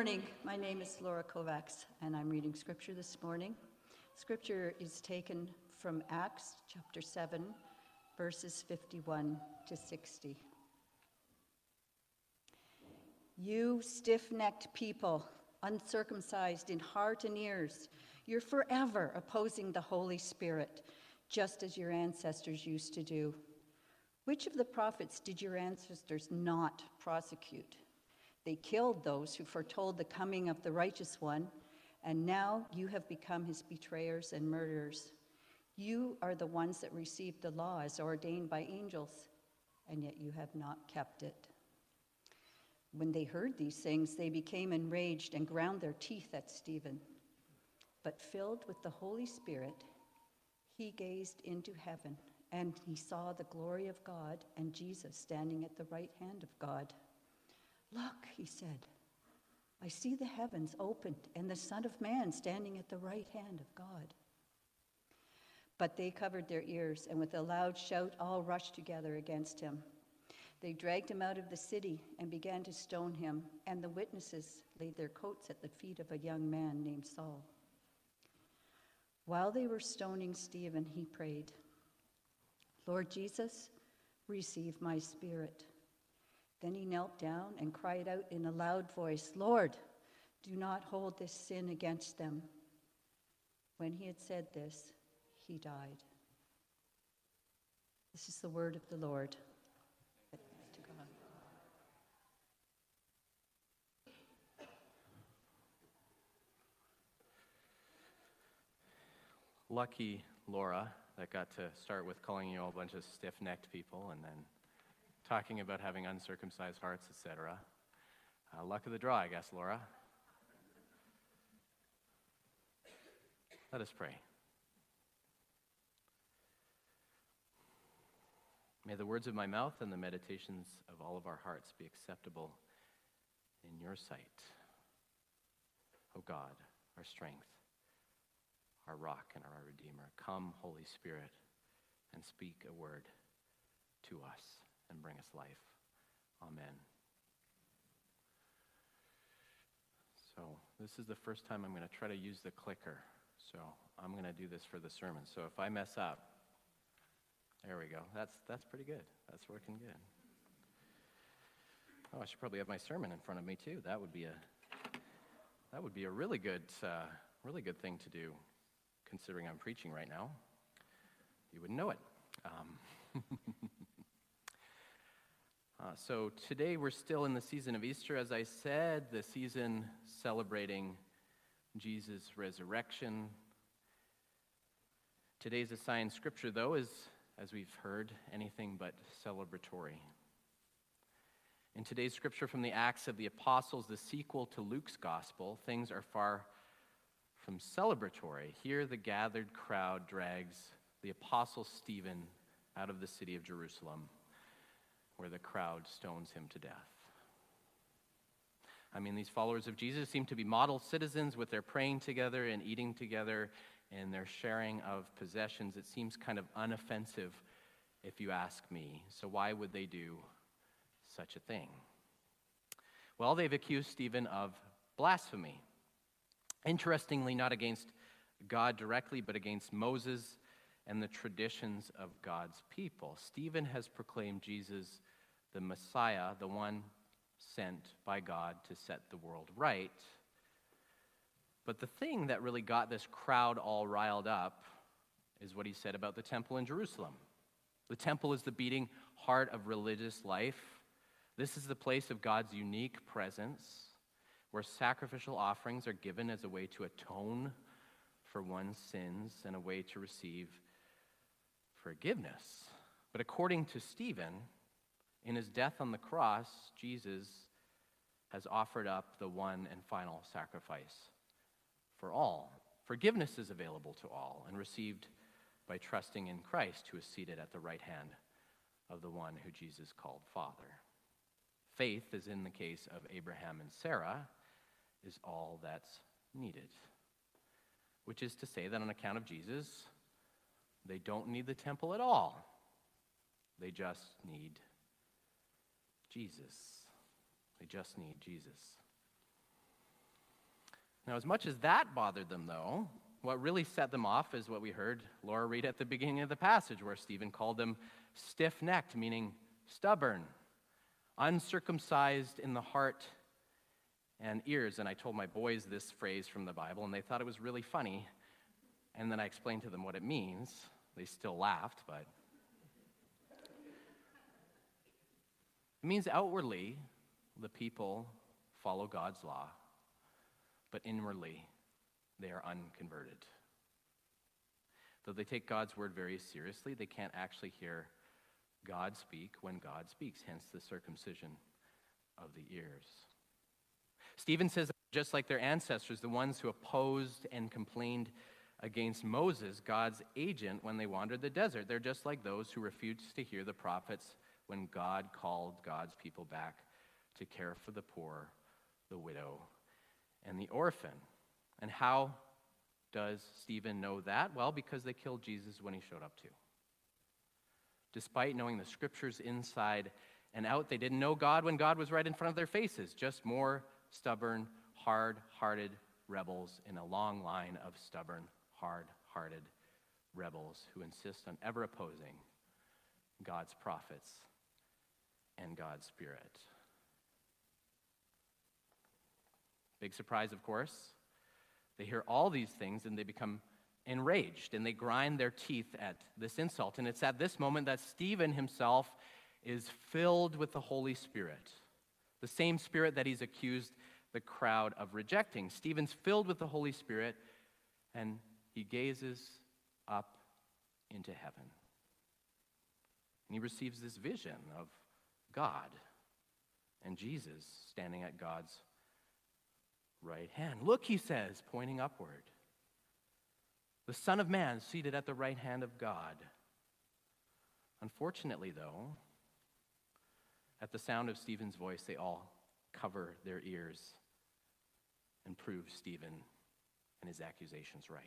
morning. My name is Laura Kovacs, and I'm reading scripture this morning. Scripture is taken from Acts chapter 7, verses 51 to 60. You stiff necked people, uncircumcised in heart and ears, you're forever opposing the Holy Spirit, just as your ancestors used to do. Which of the prophets did your ancestors not prosecute? They killed those who foretold the coming of the righteous one, and now you have become his betrayers and murderers. You are the ones that received the law as ordained by angels, and yet you have not kept it. When they heard these things, they became enraged and ground their teeth at Stephen. But filled with the Holy Spirit, he gazed into heaven, and he saw the glory of God and Jesus standing at the right hand of God. Look, he said, I see the heavens opened and the Son of Man standing at the right hand of God. But they covered their ears, and with a loud shout, all rushed together against him. They dragged him out of the city and began to stone him, and the witnesses laid their coats at the feet of a young man named Saul. While they were stoning Stephen, he prayed, Lord Jesus, receive my spirit. Then he knelt down and cried out in a loud voice, Lord, do not hold this sin against them. When he had said this, he died. This is the word of the Lord. Lucky Laura that got to start with calling you all a bunch of stiff necked people and then talking about having uncircumcised hearts, etc. Uh, luck of the draw, I guess, Laura. Let us pray. May the words of my mouth and the meditations of all of our hearts be acceptable in your sight. O God, our strength, our rock, and our Redeemer. Come, Holy Spirit, and speak a word to us and bring us life. Amen. So, this is the first time I'm going to try to use the clicker. So, I'm going to do this for the sermon. So, if I mess up, there we go. That's, that's pretty good. That's working good. Oh, I should probably have my sermon in front of me too. That would be a that would be a really good uh, really good thing to do, considering I'm preaching right now. You wouldn't know it. Um, uh, so today we're still in the season of Easter, as I said, the season celebrating Jesus' resurrection. Today's assigned scripture, though, is as we've heard, anything but celebratory. In today's scripture from the Acts of the Apostles, the sequel to Luke's gospel, things are far from celebratory. Here, the gathered crowd drags the apostle Stephen out of the city of Jerusalem, where the crowd stones him to death. I mean, these followers of Jesus seem to be model citizens with their praying together and eating together and their sharing of possessions, it seems kind of unoffensive if you ask me. So, why would they do such a thing? Well, they've accused Stephen of blasphemy. Interestingly, not against God directly, but against Moses and the traditions of God's people. Stephen has proclaimed Jesus the Messiah, the one sent by God to set the world right. But the thing that really got this crowd all riled up is what he said about the temple in Jerusalem. The temple is the beating heart of religious life. This is the place of God's unique presence where sacrificial offerings are given as a way to atone for one's sins and a way to receive forgiveness. But according to Stephen, in his death on the cross, Jesus has offered up the one and final sacrifice for all. Forgiveness is available to all and received by trusting in Christ, who is seated at the right hand of the one who Jesus called Father. Faith, as in the case of Abraham and Sarah, is all that's needed. Which is to say that on account of Jesus, they don't need the temple at all. They just need Jesus. They just need Jesus. Now, as much as that bothered them, though, what really set them off is what we heard Laura read at the beginning of the passage, where Stephen called them stiff necked, meaning stubborn, uncircumcised in the heart and ears. And I told my boys this phrase from the Bible, and they thought it was really funny. And then I explained to them what it means. They still laughed, but. It means outwardly, the people follow God's law, but inwardly, they are unconverted. Though they take God's word very seriously, they can't actually hear God speak when God speaks, hence the circumcision of the ears. Stephen says, just like their ancestors, the ones who opposed and complained against Moses, God's agent, when they wandered the desert, they're just like those who refused to hear the prophets when God called God's people back to care for the poor, the widow, and the orphan. And how does Stephen know that? Well, because they killed Jesus when he showed up too. Despite knowing the scriptures inside and out, they didn't know God when God was right in front of their faces, just more stubborn, hard hearted rebels in a long line of stubborn, hard hearted rebels who insist on ever opposing God's prophets and God's Spirit. Big surprise, of course. They hear all these things and they become enraged and they grind their teeth at this insult. And it's at this moment that Stephen himself is filled with the Holy Spirit, the same Spirit that he's accused the crowd of rejecting. Stephen's filled with the Holy Spirit and he gazes up into heaven. And he receives this vision of God and Jesus standing at God's right hand. Look, he says, pointing upward. The Son of Man seated at the right hand of God. Unfortunately, though, at the sound of Stephen's voice, they all cover their ears and prove Stephen and his accusations right.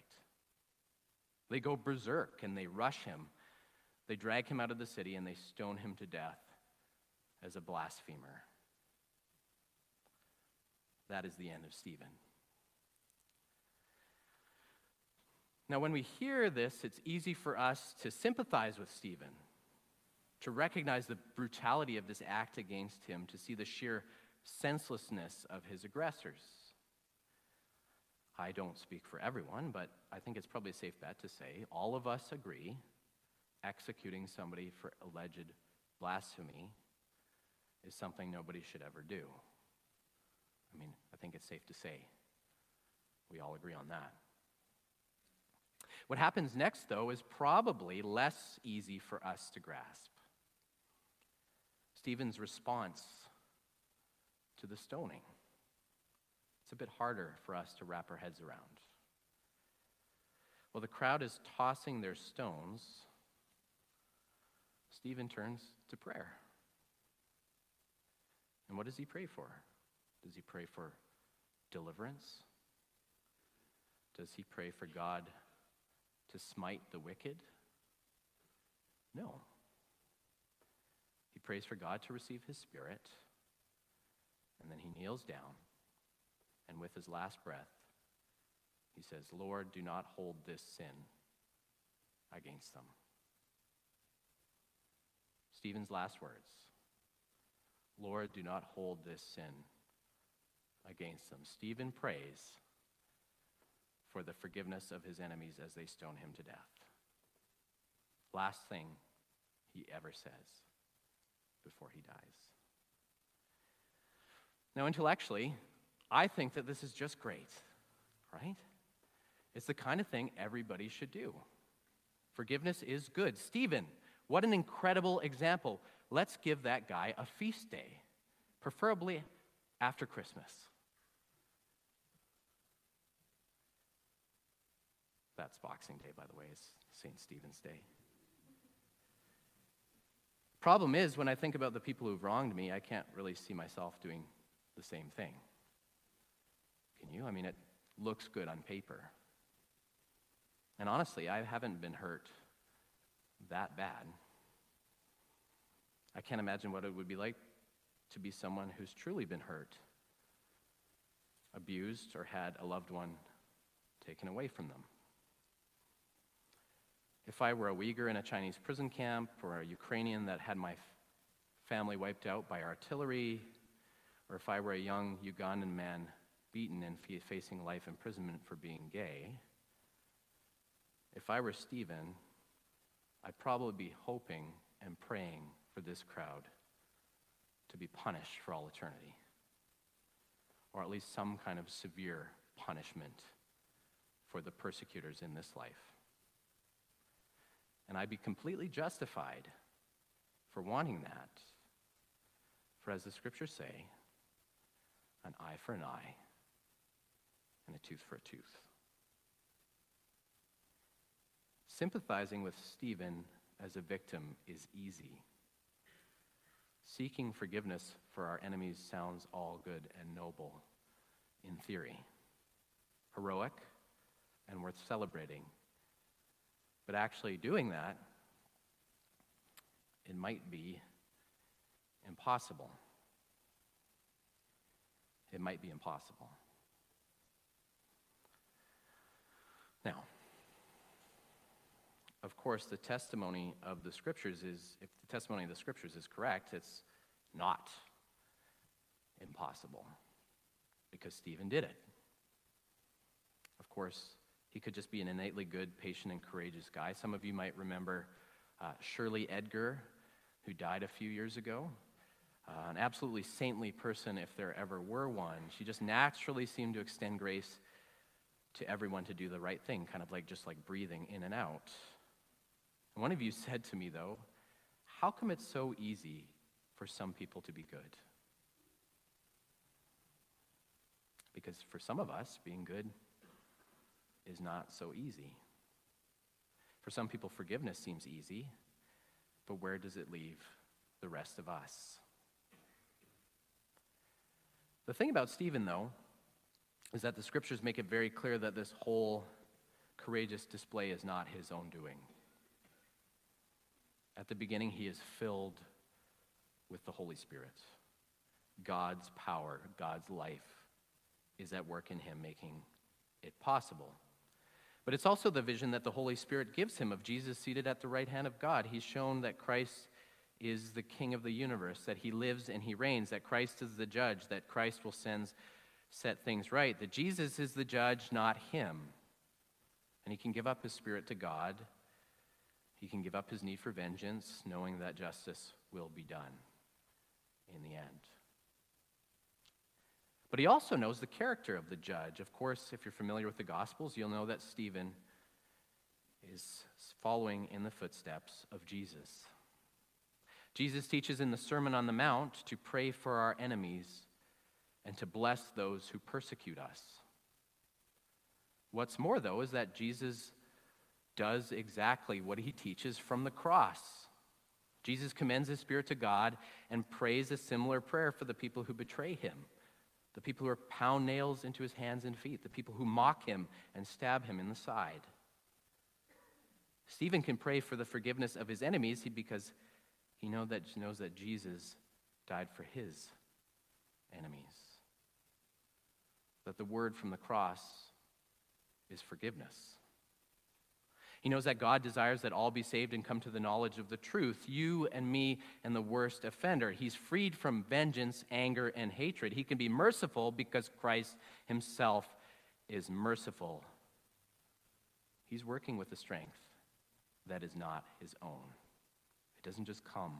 They go berserk and they rush him. They drag him out of the city and they stone him to death as a blasphemer. That is the end of Stephen. Now, when we hear this, it's easy for us to sympathize with Stephen, to recognize the brutality of this act against him, to see the sheer senselessness of his aggressors. I don't speak for everyone, but I think it's probably a safe bet to say all of us agree executing somebody for alleged blasphemy is something nobody should ever do. I mean, I think it's safe to say we all agree on that. What happens next, though, is probably less easy for us to grasp. Stephen's response to the stoning. It's a bit harder for us to wrap our heads around. While the crowd is tossing their stones, Stephen turns to prayer. And what does he pray for? Does he pray for deliverance? Does he pray for God to smite the wicked? No. He prays for God to receive his spirit, and then he kneels down, and with his last breath, he says, Lord, do not hold this sin against them. Stephen's last words Lord, do not hold this sin against them. Stephen prays for the forgiveness of his enemies as they stone him to death. Last thing he ever says before he dies. Now, intellectually, I think that this is just great, right? It's the kind of thing everybody should do. Forgiveness is good. Stephen, what an incredible example. Let's give that guy a feast day, preferably after Christmas. That's Boxing Day, by the way, it's St. Stephen's Day. Problem is, when I think about the people who've wronged me, I can't really see myself doing the same thing. Can you? I mean, it looks good on paper. And honestly, I haven't been hurt that bad. I can't imagine what it would be like to be someone who's truly been hurt abused, or had a loved one taken away from them. If I were a Uyghur in a Chinese prison camp, or a Ukrainian that had my family wiped out by artillery, or if I were a young Ugandan man beaten and facing life imprisonment for being gay, if I were Stephen, I'd probably be hoping and praying for this crowd to be punished for all eternity, or at least some kind of severe punishment for the persecutors in this life. And I'd be completely justified for wanting that. For as the scriptures say, an eye for an eye and a tooth for a tooth. Sympathizing with Stephen as a victim is easy. Seeking forgiveness for our enemies sounds all good and noble in theory, heroic and worth celebrating. But actually doing that, it might be impossible. It might be impossible. Now, of course, the testimony of the scriptures is, if the testimony of the scriptures is correct, it's not impossible because Stephen did it. Of course, he could just be an innately good, patient, and courageous guy. Some of you might remember uh, Shirley Edgar, who died a few years ago. Uh, an absolutely saintly person, if there ever were one. She just naturally seemed to extend grace to everyone to do the right thing, kind of like just like breathing in and out. And one of you said to me, though, how come it's so easy for some people to be good? Because for some of us, being good is not so easy. For some people, forgiveness seems easy, but where does it leave the rest of us? The thing about Stephen, though, is that the scriptures make it very clear that this whole courageous display is not his own doing. At the beginning, he is filled with the Holy Spirit. God's power, God's life is at work in him, making it possible. But it's also the vision that the Holy Spirit gives him of Jesus seated at the right hand of God. He's shown that Christ is the King of the universe, that he lives and he reigns, that Christ is the judge, that Christ will send, set things right, that Jesus is the judge, not him. And he can give up his spirit to God he can give up his need for vengeance, knowing that justice will be done in the end. But he also knows the character of the judge. Of course, if you're familiar with the Gospels, you'll know that Stephen is following in the footsteps of Jesus. Jesus teaches in the Sermon on the Mount to pray for our enemies and to bless those who persecute us. What's more, though, is that Jesus does exactly what he teaches from the cross. Jesus commends his spirit to God and prays a similar prayer for the people who betray him, the people who pound nails into his hands and feet, the people who mock him and stab him in the side. Stephen can pray for the forgiveness of his enemies because he know that, knows that Jesus died for his enemies. That the word from the cross is forgiveness. He knows that God desires that all be saved and come to the knowledge of the truth, you and me and the worst offender. He's freed from vengeance, anger, and hatred. He can be merciful because Christ himself is merciful. He's working with a strength that is not his own. It doesn't just come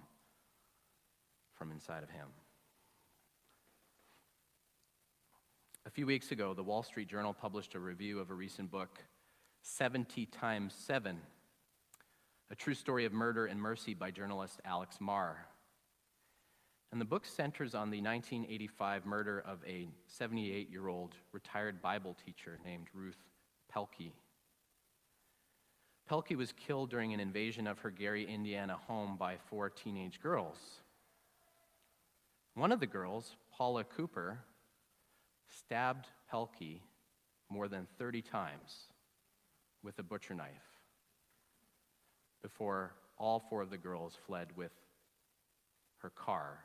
from inside of him. A few weeks ago, the Wall Street Journal published a review of a recent book 70 times 7, a true story of murder and mercy by journalist Alex Mar. And the book centers on the 1985 murder of a 78 year old retired Bible teacher named Ruth Pelke. Pelke was killed during an invasion of her Gary, Indiana home by four teenage girls. One of the girls, Paula Cooper, stabbed Pelke more than 30 times with a butcher knife before all four of the girls fled with her car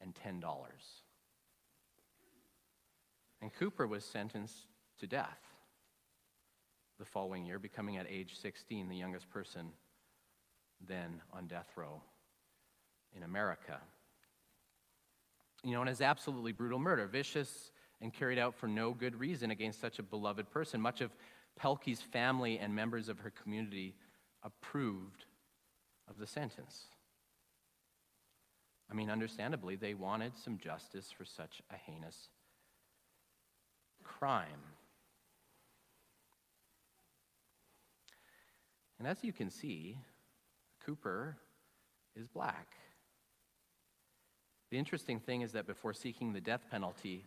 and $10. And Cooper was sentenced to death the following year, becoming at age 16 the youngest person then on death row in America. You know, and it's absolutely brutal murder, vicious and carried out for no good reason against such a beloved person. Much of Pelke's family and members of her community approved of the sentence. I mean, understandably, they wanted some justice for such a heinous crime. And as you can see, Cooper is black. The interesting thing is that before seeking the death penalty,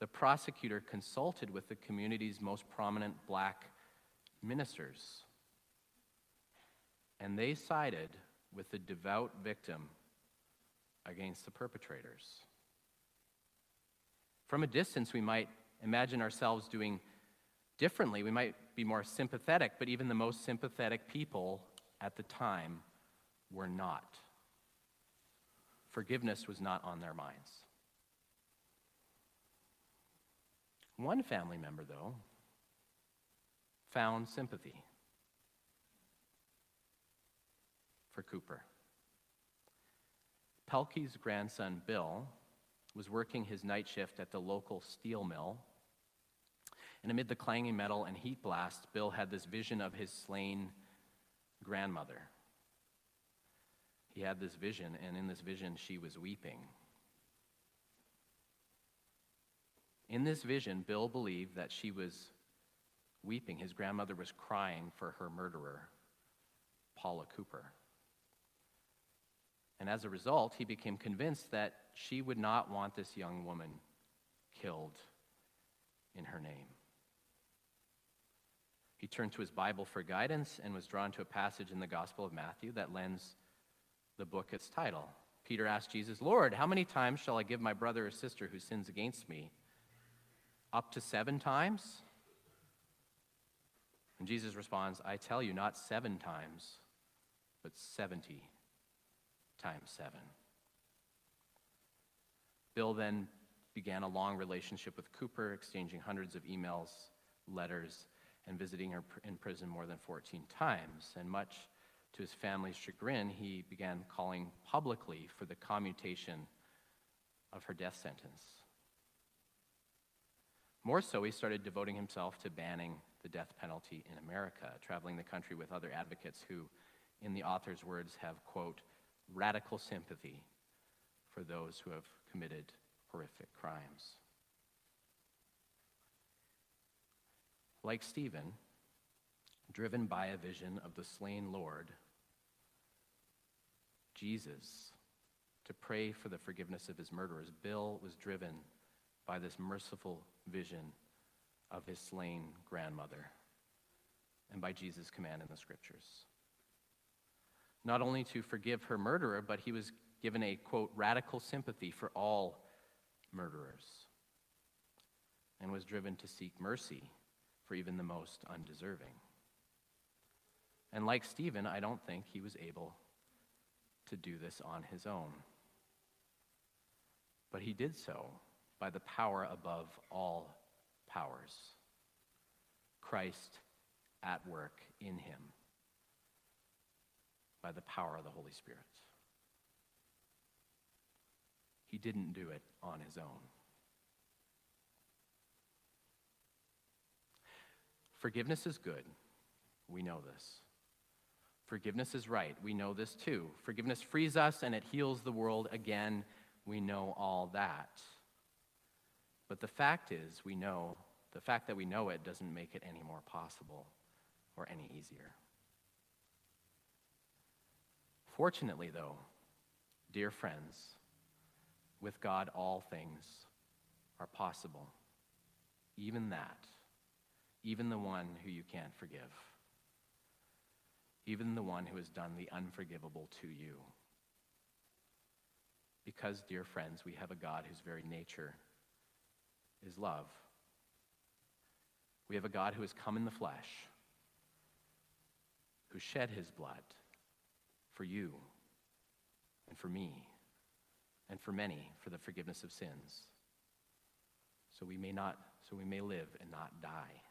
the prosecutor consulted with the community's most prominent black ministers. And they sided with the devout victim against the perpetrators. From a distance, we might imagine ourselves doing differently. We might be more sympathetic, but even the most sympathetic people at the time were not. Forgiveness was not on their minds. One family member, though, found sympathy for Cooper. Pelke's grandson, Bill, was working his night shift at the local steel mill. And amid the clanging metal and heat blast, Bill had this vision of his slain grandmother. He had this vision, and in this vision, she was weeping. In this vision, Bill believed that she was weeping. His grandmother was crying for her murderer, Paula Cooper. And as a result, he became convinced that she would not want this young woman killed in her name. He turned to his Bible for guidance and was drawn to a passage in the Gospel of Matthew that lends the book its title. Peter asked Jesus, Lord, how many times shall I give my brother or sister who sins against me? Up to seven times? And Jesus responds, I tell you, not seven times, but 70 times seven. Bill then began a long relationship with Cooper, exchanging hundreds of emails, letters, and visiting her in prison more than 14 times. And much to his family's chagrin, he began calling publicly for the commutation of her death sentence. More so, he started devoting himself to banning the death penalty in America, traveling the country with other advocates who, in the author's words, have, quote, radical sympathy for those who have committed horrific crimes. Like Stephen, driven by a vision of the slain Lord, Jesus, to pray for the forgiveness of his murderers, Bill was driven by this merciful vision of his slain grandmother and by Jesus' command in the scriptures. Not only to forgive her murderer, but he was given a, quote, radical sympathy for all murderers and was driven to seek mercy for even the most undeserving. And like Stephen, I don't think he was able to do this on his own. But he did so by the power above all powers Christ at work in him by the power of the Holy Spirit. He didn't do it on his own. Forgiveness is good. We know this. Forgiveness is right. We know this too. Forgiveness frees us and it heals the world again. We know all that. But the fact is, we know, the fact that we know it doesn't make it any more possible or any easier. Fortunately, though, dear friends, with God all things are possible. Even that even the one who you can't forgive, even the one who has done the unforgivable to you. Because, dear friends, we have a God whose very nature is love. We have a God who has come in the flesh, who shed his blood for you and for me and for many for the forgiveness of sins. So we may not so we may live and not die.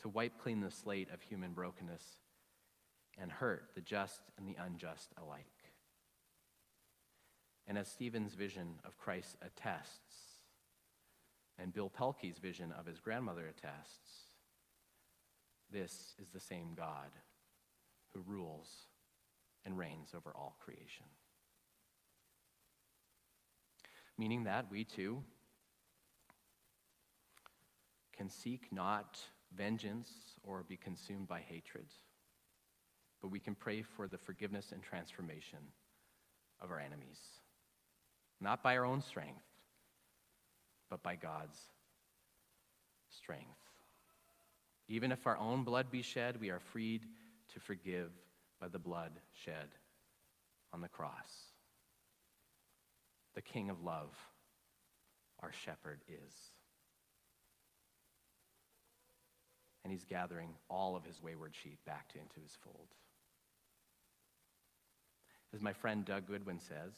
To wipe clean the slate of human brokenness and hurt the just and the unjust alike. And as Stephen's vision of Christ attests, and Bill Pelke's vision of his grandmother attests, this is the same God who rules and reigns over all creation. Meaning that we too can seek not vengeance or be consumed by hatred, but we can pray for the forgiveness and transformation of our enemies. Not by our own strength, but by God's strength. Even if our own blood be shed, we are freed to forgive by the blood shed on the cross. The King of love, our shepherd, is. And he's gathering all of his wayward sheep back into his fold. As my friend Doug Goodwin says,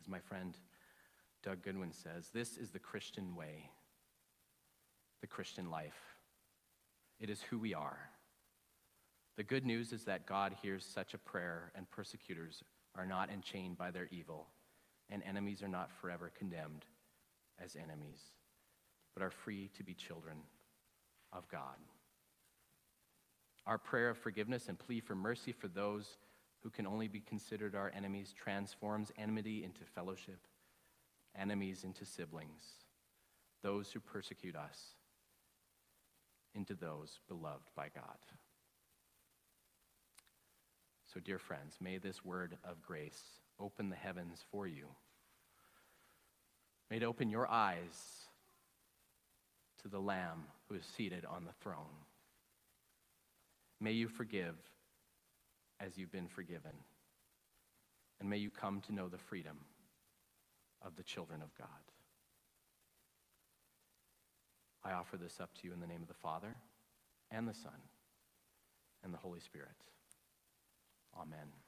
as my friend Doug Goodwin says, this is the Christian way, the Christian life. It is who we are. The good news is that God hears such a prayer, and persecutors are not enchained by their evil, and enemies are not forever condemned as enemies, but are free to be children of God. Our prayer of forgiveness and plea for mercy for those who can only be considered our enemies transforms enmity into fellowship, enemies into siblings, those who persecute us into those beloved by God. So, dear friends, may this word of grace open the heavens for you. May it open your eyes to the Lamb who is seated on the throne. May you forgive as you've been forgiven. And may you come to know the freedom of the children of God. I offer this up to you in the name of the Father, and the Son, and the Holy Spirit. Amen.